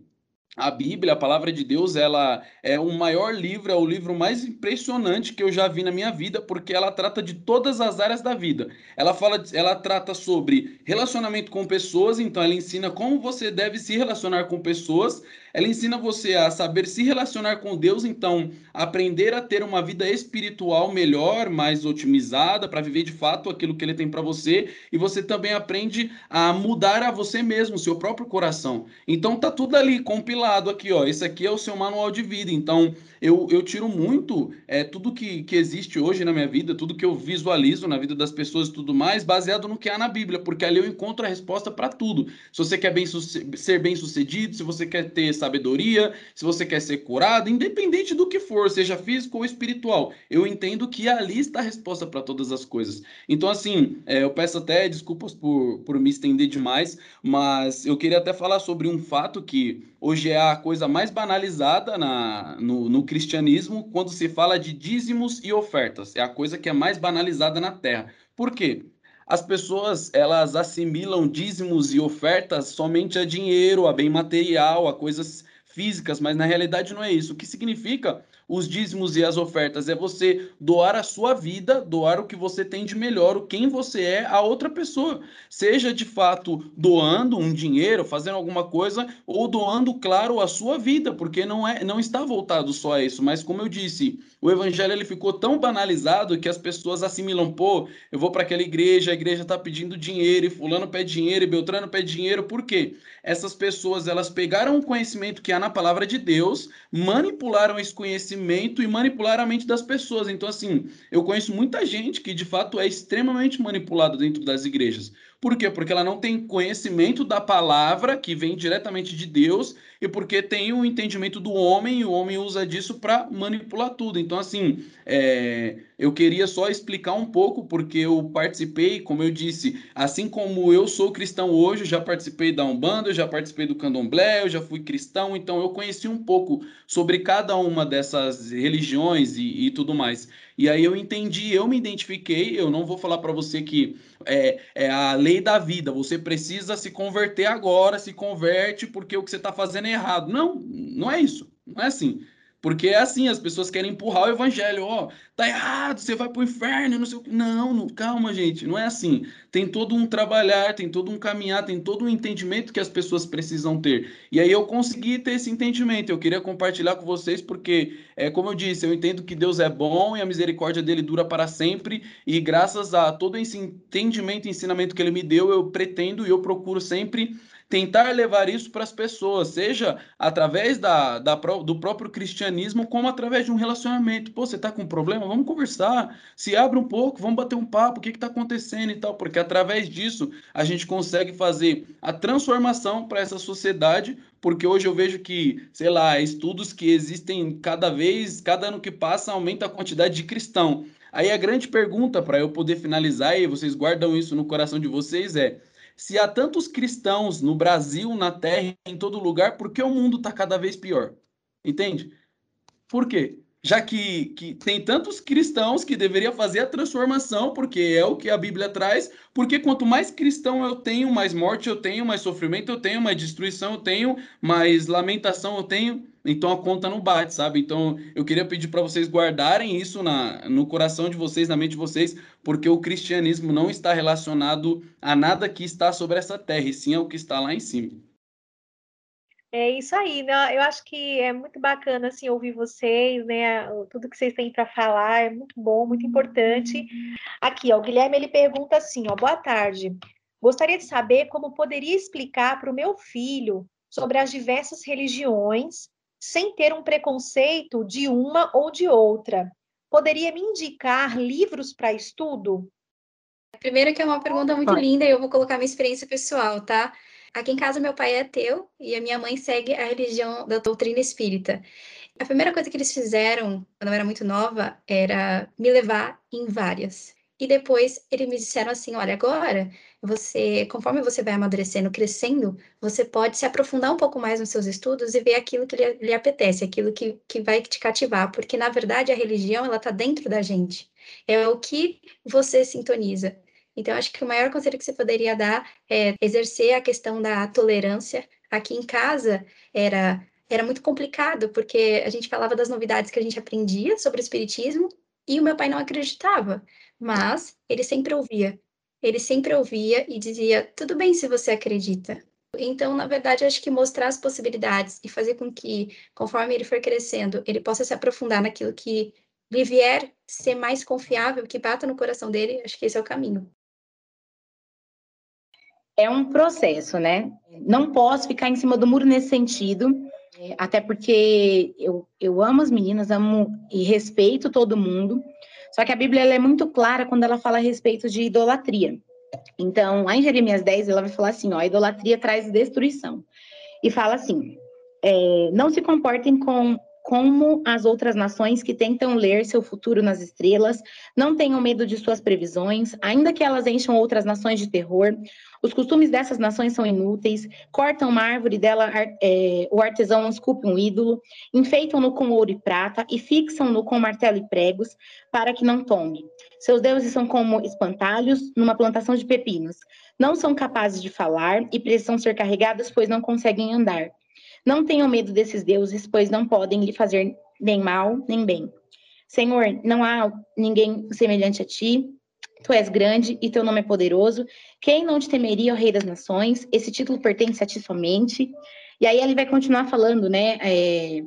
a Bíblia, a palavra de Deus, ela é o maior livro, é o livro mais impressionante que eu já vi na minha vida, porque ela trata de todas as áreas da vida. Ela fala, ela trata sobre relacionamento com pessoas, então ela ensina como você deve se relacionar com pessoas. Ela ensina você a saber se relacionar com Deus, então aprender a ter uma vida espiritual melhor, mais otimizada, para viver de fato aquilo que ele tem para você, e você também aprende a mudar a você mesmo, seu próprio coração. Então tá tudo ali compilado lado aqui, ó. Esse aqui é o seu manual de vida. Então, eu, eu tiro muito é, tudo que, que existe hoje na minha vida, tudo que eu visualizo na vida das pessoas e tudo mais, baseado no que há na Bíblia, porque ali eu encontro a resposta para tudo. Se você quer bem ser bem sucedido, se você quer ter sabedoria, se você quer ser curado, independente do que for, seja físico ou espiritual, eu entendo que ali está a resposta para todas as coisas. Então, assim, é, eu peço até desculpas por, por me estender demais, mas eu queria até falar sobre um fato que hoje é a coisa mais banalizada na, no, no cristianismo quando se fala de dízimos e ofertas. É a coisa que é mais banalizada na Terra. Por quê? As pessoas elas assimilam dízimos e ofertas somente a dinheiro, a bem material, a coisas físicas, mas na realidade não é isso. O que significa os dízimos e as ofertas é você doar a sua vida, doar o que você tem de melhor, o quem você é a outra pessoa. Seja de fato doando um dinheiro, fazendo alguma coisa, ou doando, claro, a sua vida, porque não é não está voltado só a isso, mas como eu disse, o evangelho ele ficou tão banalizado que as pessoas assimilam, pô, eu vou para aquela igreja, a igreja está pedindo dinheiro, e fulano pede dinheiro, e Beltrano pede dinheiro, por quê? Essas pessoas, elas pegaram o conhecimento que há na palavra de Deus, manipularam esse conhecimento e manipularam a mente das pessoas. Então, assim, eu conheço muita gente que, de fato, é extremamente manipulado dentro das igrejas. Por quê? Porque ela não tem conhecimento da palavra que vem diretamente de Deus e porque tem o entendimento do homem e o homem usa disso para manipular tudo. Então, assim, é, eu queria só explicar um pouco, porque eu participei, como eu disse, assim como eu sou cristão hoje, já participei da Umbanda, eu já participei do Candomblé, eu já fui cristão, então eu conheci um pouco sobre cada uma dessas religiões e, e tudo mais. E aí eu entendi, eu me identifiquei, eu não vou falar para você que é, é, a lei da vida, você precisa se converter agora, se converte porque o que você está fazendo é errado. Não, não é isso, não é assim. Porque é assim, as pessoas querem empurrar o evangelho, ó, oh, tá errado, você vai pro inferno, não sei o que. Não, não, calma, gente, não é assim. Tem todo um trabalhar, tem todo um caminhar, tem todo um entendimento que as pessoas precisam ter. E aí eu consegui ter esse entendimento. Eu queria compartilhar com vocês porque, é como eu disse, eu entendo que Deus é bom e a misericórdia dele dura para sempre. E graças a todo esse entendimento e ensinamento que ele me deu, eu pretendo e eu procuro sempre tentar levar isso para as pessoas, seja através da, da, do próprio cristianismo, como através de um relacionamento. Pô, você está com um problema? Vamos conversar. Se abre um pouco, vamos bater um papo, o que está acontecendo e tal, porque através disso a gente consegue fazer a transformação para essa sociedade, porque hoje eu vejo que, sei lá, estudos que existem cada vez, cada ano que passa, aumenta a quantidade de cristão. Aí a grande pergunta para eu poder finalizar e vocês guardam isso no coração de vocês é: se há tantos cristãos no Brasil, na Terra, em todo lugar, por que o mundo está cada vez pior? Entende? Por quê? Já que, que tem tantos cristãos que deveria fazer a transformação, porque é o que a Bíblia traz, porque quanto mais cristão eu tenho, mais morte eu tenho, mais sofrimento eu tenho, mais destruição eu tenho, mais lamentação eu tenho então a conta não bate, sabe? Então eu queria pedir para vocês guardarem isso na, no coração de vocês, na mente de vocês, porque o cristianismo não está relacionado a nada que está sobre essa terra, e sim ao que está lá em cima. É isso aí, né? Eu acho que é muito bacana assim ouvir vocês, né? Tudo que vocês têm para falar é muito bom, muito importante. Aqui, ó, o Guilherme ele pergunta assim, ó, boa tarde. Gostaria de saber como poderia explicar para o meu filho sobre as diversas religiões sem ter um preconceito de uma ou de outra. Poderia me indicar livros para estudo? Primeiro que é uma pergunta muito linda e eu vou colocar minha experiência pessoal, tá? Aqui em casa meu pai é ateu e a minha mãe segue a religião da doutrina espírita. A primeira coisa que eles fizeram quando eu era muito nova era me levar em várias. E depois eles me disseram assim: olha, agora você, conforme você vai amadurecendo, crescendo, você pode se aprofundar um pouco mais nos seus estudos e ver aquilo que lhe, lhe apetece, aquilo que, que vai te cativar, porque na verdade a religião ela está dentro da gente. É o que você sintoniza. Então, acho que o maior conselho que você poderia dar é exercer a questão da tolerância. Aqui em casa era era muito complicado, porque a gente falava das novidades que a gente aprendia sobre o espiritismo e o meu pai não acreditava, mas ele sempre ouvia. Ele sempre ouvia e dizia: tudo bem se você acredita. Então, na verdade, acho que mostrar as possibilidades e fazer com que, conforme ele for crescendo, ele possa se aprofundar naquilo que lhe vier ser mais confiável, que bata no coração dele, acho que esse é o caminho. É um processo, né? Não posso ficar em cima do muro nesse sentido, é, até porque eu, eu amo as meninas, amo e respeito todo mundo, só que a Bíblia é muito clara quando ela fala a respeito de idolatria. Então, lá em Jeremias 10, ela vai falar assim: ó, a idolatria traz destruição. E fala assim: é, não se comportem com como as outras nações que tentam ler seu futuro nas estrelas, não tenham medo de suas previsões, ainda que elas encham outras nações de terror. Os costumes dessas nações são inúteis, cortam uma árvore dela, é, o artesão esculpe um ídolo, enfeitam-no com ouro e prata e fixam-no com martelo e pregos, para que não tome. Seus deuses são como espantalhos numa plantação de pepinos. Não são capazes de falar e precisam ser carregados, pois não conseguem andar. Não tenham medo desses deuses, pois não podem lhe fazer nem mal nem bem. Senhor, não há ninguém semelhante a ti. Tu és grande e teu nome é poderoso. Quem não te temeria, o Rei das Nações? Esse título pertence a ti somente. E aí ele vai continuar falando, né? É,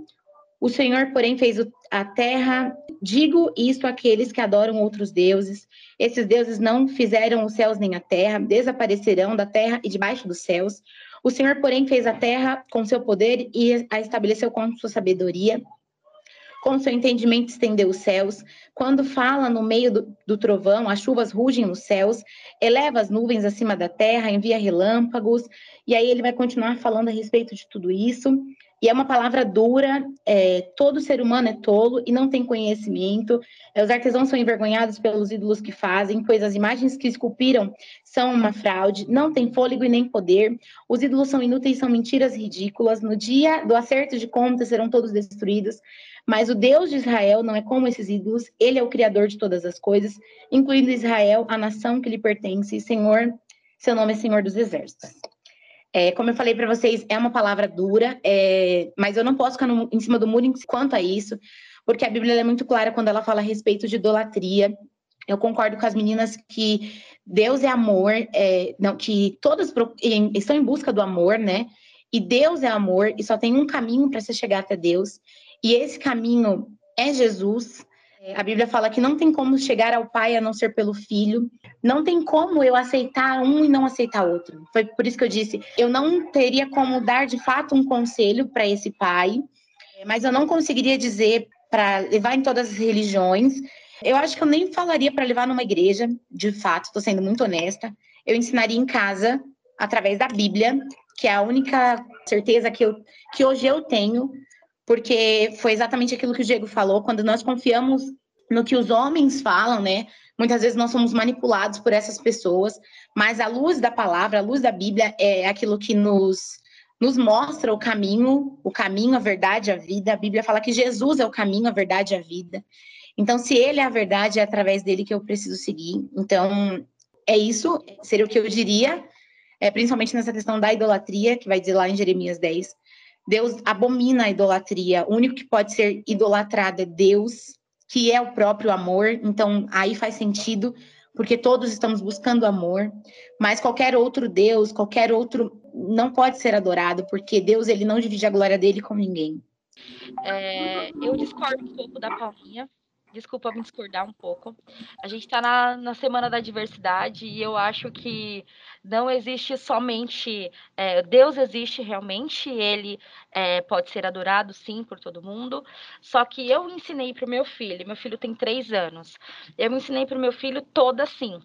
o Senhor, porém, fez a terra. Digo isto àqueles que adoram outros deuses. Esses deuses não fizeram os céus nem a terra, desaparecerão da terra e debaixo dos céus. O Senhor, porém, fez a terra com seu poder e a estabeleceu com sua sabedoria. Com seu entendimento estendeu os céus. Quando fala no meio do, do, trovão, as chuvas rugem nos céus, eleva as nuvens acima da terra, envia relâmpagos. E aí ele vai continuar falando a respeito de tudo isso. E é uma palavra dura, é, todo ser humano é tolo e não tem conhecimento. É, os artesãos são envergonhados pelos ídolos que fazem, pois as imagens que esculpiram são uma fraude, não tem fôlego e nem poder. Os ídolos são inúteis, são mentiras ridículas. No dia do acerto de contas serão todos destruídos. Mas o Deus de Israel não é como esses ídolos, ele é o Criador de todas as coisas, incluindo Israel, a nação que lhe pertence, Senhor, seu nome é Senhor dos Exércitos. É, como eu falei para vocês, é uma palavra dura, é, mas eu não posso ficar no, em cima do muro quanto a isso, porque a Bíblia é muito clara quando ela fala a respeito de idolatria. Eu concordo com as meninas que Deus é amor, é, não, que todas estão em busca do amor, né? E Deus é amor, e só tem um caminho para se chegar até Deus, e esse caminho é Jesus. A Bíblia fala que não tem como chegar ao Pai a não ser pelo Filho. Não tem como eu aceitar um e não aceitar outro. Foi por isso que eu disse, eu não teria como dar de fato um conselho para esse pai, mas eu não conseguiria dizer para levar em todas as religiões. Eu acho que eu nem falaria para levar numa igreja, de fato, estou sendo muito honesta. Eu ensinaria em casa, através da Bíblia, que é a única certeza que, eu, que hoje eu tenho porque foi exatamente aquilo que o Diego falou, quando nós confiamos no que os homens falam, né? Muitas vezes nós somos manipulados por essas pessoas, mas a luz da palavra, a luz da Bíblia é aquilo que nos nos mostra o caminho, o caminho, a verdade, a vida. A Bíblia fala que Jesus é o caminho, a verdade, a vida. Então, se ele é a verdade, é através dele que eu preciso seguir. Então, é isso, seria o que eu diria, é, principalmente nessa questão da idolatria, que vai dizer lá em Jeremias 10, Deus abomina a idolatria. O único que pode ser idolatrado é Deus, que é o próprio amor. Então, aí faz sentido, porque todos estamos buscando amor. Mas qualquer outro Deus, qualquer outro, não pode ser adorado, porque Deus ele não divide a glória dele com ninguém. É, eu discordo um pouco da Paulinha desculpa me discordar um pouco. A gente está na, na Semana da Diversidade e eu acho que não existe somente. É, Deus existe realmente, ele é, pode ser adorado sim por todo mundo. Só que eu ensinei para o meu filho, meu filho tem três anos, eu ensinei para o meu filho toda assim.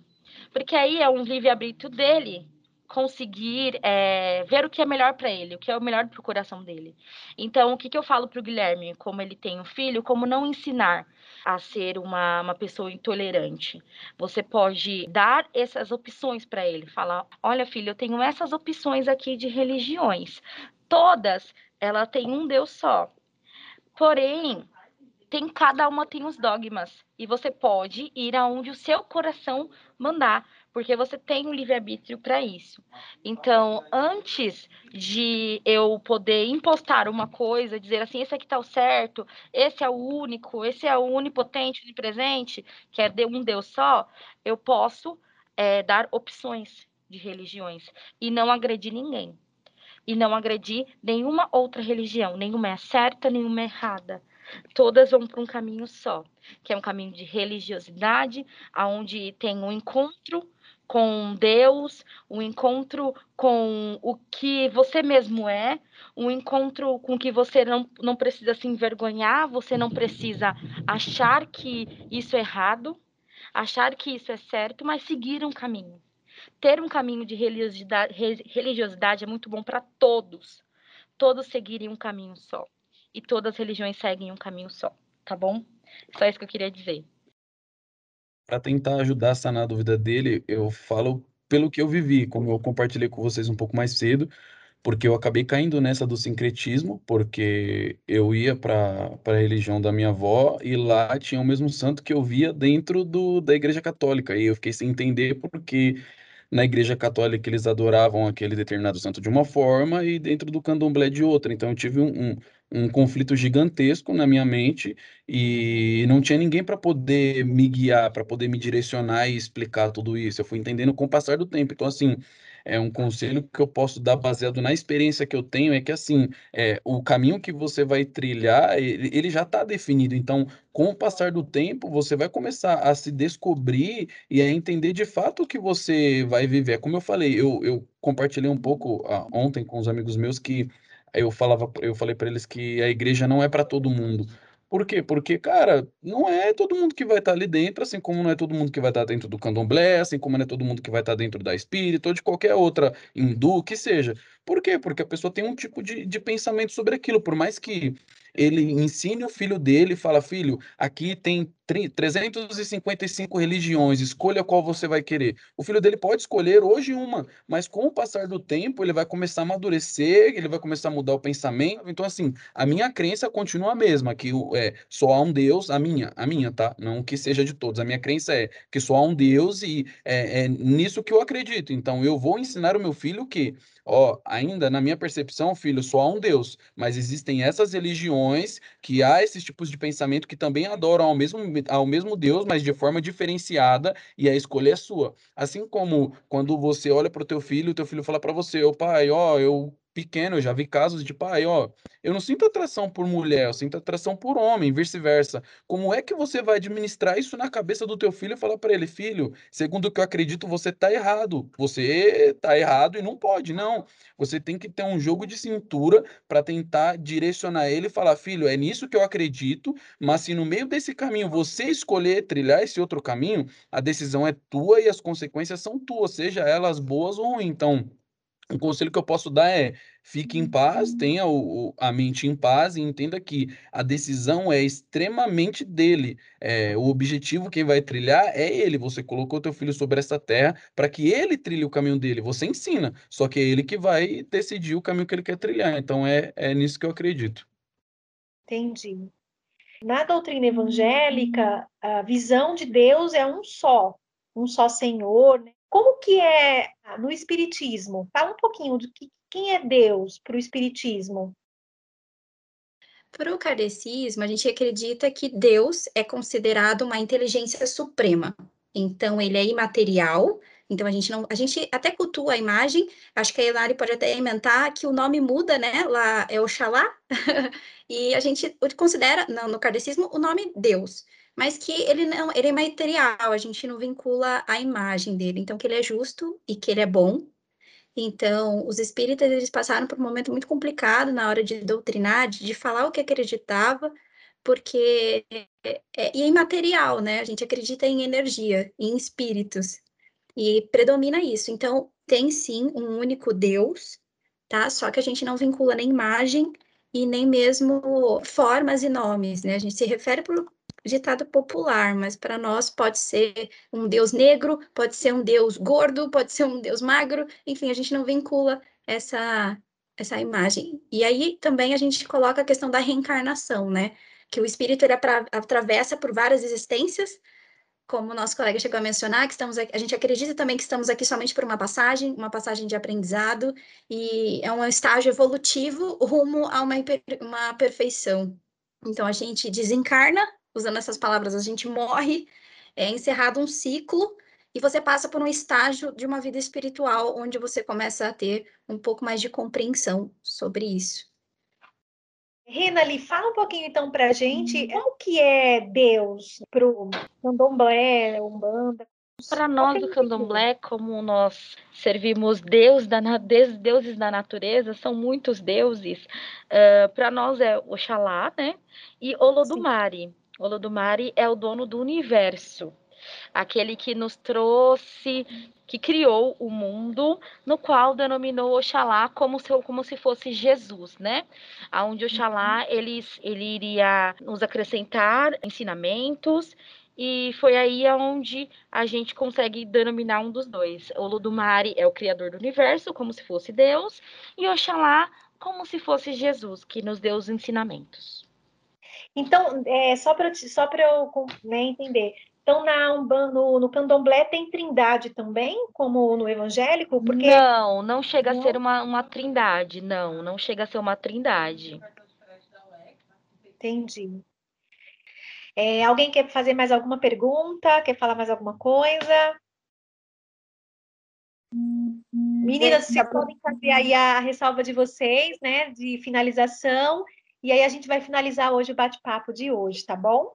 Porque aí é um livre-arbítrio dele conseguir é, ver o que é melhor para ele, o que é o melhor para o coração dele. Então, o que, que eu falo para o Guilherme, como ele tem um filho, como não ensinar a ser uma, uma pessoa intolerante. Você pode dar essas opções para ele, falar: olha, filho, eu tenho essas opções aqui de religiões. Todas, ela tem um Deus só. Porém, tem cada uma tem os dogmas e você pode ir aonde o seu coração mandar, porque você tem um livre-arbítrio para isso. Então, antes de eu poder impostar uma coisa, dizer assim, esse aqui está o certo, esse é o único, esse é o onipotente, onipresente, que é de um Deus só, eu posso é, dar opções de religiões e não agredir ninguém. E não agredir nenhuma outra religião, nenhuma é certa, nenhuma é errada todas vão para um caminho só, que é um caminho de religiosidade, aonde tem um encontro com Deus, um encontro com o que você mesmo é, um encontro com que você não, não precisa se envergonhar, você não precisa achar que isso é errado, achar que isso é certo, mas seguir um caminho. Ter um caminho de religiosidade, religiosidade é muito bom para todos. Todos seguirem um caminho só e todas as religiões seguem um caminho só, tá bom? Só isso que eu queria dizer. Para tentar ajudar a sanar a dúvida dele, eu falo pelo que eu vivi, como eu compartilhei com vocês um pouco mais cedo, porque eu acabei caindo nessa do sincretismo, porque eu ia para a religião da minha avó e lá tinha o mesmo santo que eu via dentro do, da igreja católica, e eu fiquei sem entender porque na igreja católica eles adoravam aquele determinado santo de uma forma e dentro do candomblé de outra. Então eu tive um, um, um conflito gigantesco na minha mente e não tinha ninguém para poder me guiar, para poder me direcionar e explicar tudo isso. Eu fui entendendo com o passar do tempo. Então, assim, é um conselho que eu posso dar baseado na experiência que eu tenho é que assim é, o caminho que você vai trilhar ele, ele já está definido então com o passar do tempo você vai começar a se descobrir e a entender de fato o que você vai viver como eu falei eu, eu compartilhei um pouco ah, ontem com os amigos meus que eu falava, eu falei para eles que a igreja não é para todo mundo. Por quê? Porque, cara, não é todo mundo que vai estar tá ali dentro, assim como não é todo mundo que vai estar tá dentro do candomblé, assim como não é todo mundo que vai estar tá dentro da espírita ou de qualquer outra hindu que seja. Por quê? Porque a pessoa tem um tipo de, de pensamento sobre aquilo, por mais que ele ensine o filho dele, fala, filho, aqui tem 355 religiões, escolha qual você vai querer. O filho dele pode escolher hoje uma, mas com o passar do tempo ele vai começar a amadurecer, ele vai começar a mudar o pensamento. Então, assim, a minha crença continua a mesma, que é, só há um Deus, a minha, a minha, tá? Não que seja de todos. A minha crença é que só há um Deus e é, é nisso que eu acredito. Então, eu vou ensinar o meu filho que Ó, ainda na minha percepção, filho, só há um Deus, mas existem essas religiões que há esses tipos de pensamento que também adoram ao mesmo, ao mesmo Deus, mas de forma diferenciada, e a escolha é sua. Assim como quando você olha para o teu filho, o teu filho fala para você, ô pai, ó, eu pequeno, eu já vi casos de pai, ó, eu não sinto atração por mulher, eu sinto atração por homem, vice-versa. Como é que você vai administrar isso na cabeça do teu filho e falar para ele, filho, segundo o que eu acredito, você tá errado. Você tá errado e não pode, não. Você tem que ter um jogo de cintura para tentar direcionar ele e falar, filho, é nisso que eu acredito, mas se no meio desse caminho você escolher trilhar esse outro caminho, a decisão é tua e as consequências são tuas, seja elas boas ou ruins. Então, um conselho que eu posso dar é fique em paz, tenha o, o, a mente em paz e entenda que a decisão é extremamente dele. É, o objetivo, quem vai trilhar é ele. Você colocou teu filho sobre essa terra para que ele trilhe o caminho dele. Você ensina, só que é ele que vai decidir o caminho que ele quer trilhar. Então é, é nisso que eu acredito. Entendi. Na doutrina evangélica, a visão de Deus é um só, um só Senhor, né? Como que é no Espiritismo? Fala um pouquinho de que, quem é Deus para o Espiritismo. Para o kardecismo, a gente acredita que Deus é considerado uma inteligência suprema. Então, ele é imaterial. Então, a gente não, a gente até cultua a imagem. Acho que a Elari pode até inventar que o nome muda, né? Lá é Oxalá. e a gente considera, no, no kardecismo, o nome Deus mas que ele não, ele é material, a gente não vincula a imagem dele, então que ele é justo e que ele é bom. Então, os espíritas eles passaram por um momento muito complicado na hora de doutrinar, de, de falar o que acreditava, porque é, é, é imaterial, né? A gente acredita em energia, em espíritos, e predomina isso. Então, tem sim um único Deus, tá? Só que a gente não vincula nem imagem e nem mesmo formas e nomes, né? A gente se refere por, ditado popular, mas para nós pode ser um deus negro, pode ser um deus gordo, pode ser um deus magro, enfim, a gente não vincula essa essa imagem. E aí também a gente coloca a questão da reencarnação, né? que o espírito ele atravessa por várias existências, como o nosso colega chegou a mencionar, que estamos a gente acredita também que estamos aqui somente por uma passagem, uma passagem de aprendizado, e é um estágio evolutivo rumo a uma, uma perfeição. Então, a gente desencarna, usando essas palavras, a gente morre, é encerrado um ciclo, e você passa por um estágio de uma vida espiritual, onde você começa a ter um pouco mais de compreensão sobre isso. Renali, fala um pouquinho então para a gente como que é Deus para o candomblé, umbanda. Para nós do candomblé, como nós servimos Deus da, deuses da natureza, são muitos deuses. Uh, para nós é Oxalá, né? E Olodumare. Sim. Olodumare é o dono do universo aquele que nos trouxe, que criou o mundo, no qual denominou Oxalá como se, como se fosse Jesus, né? Onde Oxalá uhum. ele, ele iria nos acrescentar ensinamentos e foi aí onde a gente consegue denominar um dos dois. O Ludumare é o criador do universo, como se fosse Deus, e Oxalá como se fosse Jesus, que nos deu os ensinamentos. Então, é, só para só eu né, entender, então, na no, no candomblé tem trindade também, como no evangélico? Porque... Não, não chega a ser uma, uma trindade, não, não chega a ser uma trindade. Entendi. É, alguém quer fazer mais alguma pergunta? Quer falar mais alguma coisa? Meninas, vocês podem fazer aí a ressalva de vocês, né, de finalização, e aí a gente vai finalizar hoje o bate-papo de hoje, tá bom?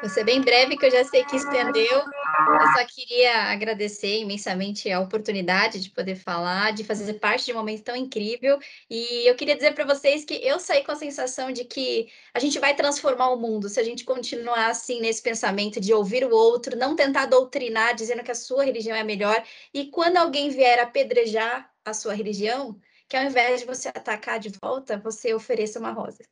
Vou ser bem breve, que eu já sei que estendeu. Eu só queria agradecer imensamente a oportunidade de poder falar, de fazer parte de um momento tão incrível. E eu queria dizer para vocês que eu saí com a sensação de que a gente vai transformar o mundo se a gente continuar assim nesse pensamento de ouvir o outro, não tentar doutrinar dizendo que a sua religião é melhor. E quando alguém vier apedrejar a sua religião, que ao invés de você atacar de volta, você ofereça uma rosa.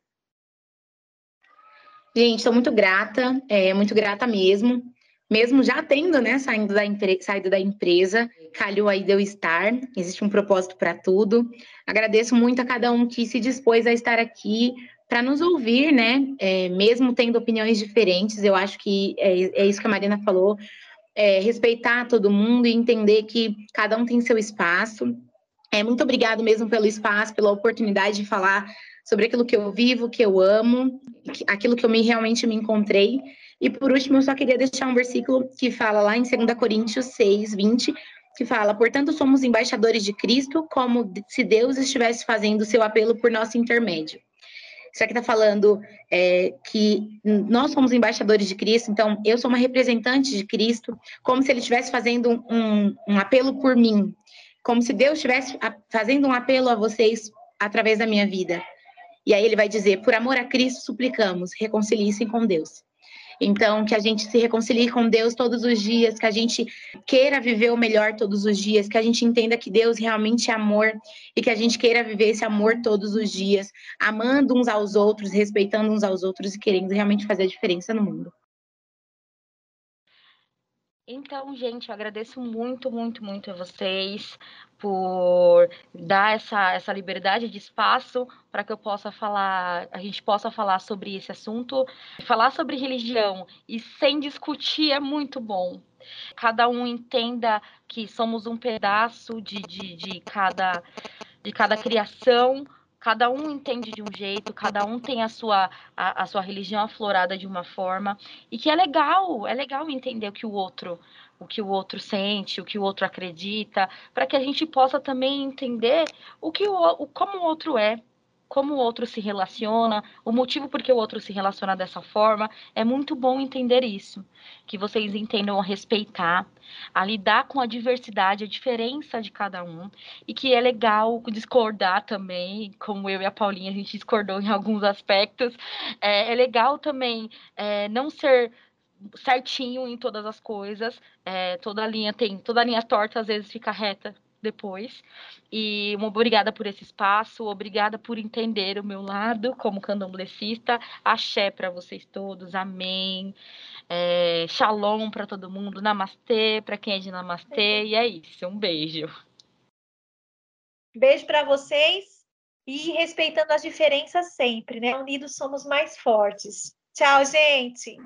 Gente, estou muito grata, é, muito grata mesmo. Mesmo já tendo, né, saindo da, saído da empresa, calhou aí de eu estar, existe um propósito para tudo. Agradeço muito a cada um que se dispôs a estar aqui para nos ouvir, né, é, mesmo tendo opiniões diferentes. Eu acho que é, é isso que a Marina falou, é, respeitar todo mundo e entender que cada um tem seu espaço. É, muito obrigado mesmo pelo espaço, pela oportunidade de falar sobre aquilo que eu vivo, que eu amo, aquilo que eu me, realmente me encontrei. E por último, eu só queria deixar um versículo que fala lá em 2 Coríntios 6, 20, que fala: Portanto, somos embaixadores de Cristo, como se Deus estivesse fazendo seu apelo por nosso intermédio. Isso aqui está falando é, que nós somos embaixadores de Cristo, então eu sou uma representante de Cristo, como se ele estivesse fazendo um, um apelo por mim, como se Deus estivesse fazendo um apelo a vocês através da minha vida. E aí ele vai dizer: por amor a Cristo, suplicamos, reconcilie-se com Deus. Então, que a gente se reconcilie com Deus todos os dias, que a gente queira viver o melhor todos os dias, que a gente entenda que Deus realmente é amor e que a gente queira viver esse amor todos os dias, amando uns aos outros, respeitando uns aos outros e querendo realmente fazer a diferença no mundo. Então, gente, eu agradeço muito, muito, muito a vocês por dar essa, essa liberdade de espaço para que eu possa falar, a gente possa falar sobre esse assunto. Falar sobre religião e sem discutir é muito bom. Cada um entenda que somos um pedaço de, de, de cada, de cada criação, cada um entende de um jeito, cada um tem a sua, a, a, sua religião aflorada de uma forma, e que é legal, é legal entender o que o outro, o que o outro sente, o que o outro acredita, para que a gente possa também entender o que o, o como o outro é, como o outro se relaciona, o motivo por que o outro se relaciona dessa forma. É muito bom entender isso, que vocês entendam a respeitar, a lidar com a diversidade, a diferença de cada um, e que é legal discordar também, como eu e a Paulinha, a gente discordou em alguns aspectos. É, é legal também é, não ser certinho em todas as coisas. É, toda linha tem, toda linha torta às vezes fica reta depois. E uma obrigada por esse espaço, obrigada por entender o meu lado como candomblessista. Axé para vocês todos, amém. É, shalom para todo mundo, namastê para quem é de namastê. E é isso, um beijo. Beijo para vocês. e respeitando as diferenças sempre, né? Unidos somos mais fortes. Tchau, gente!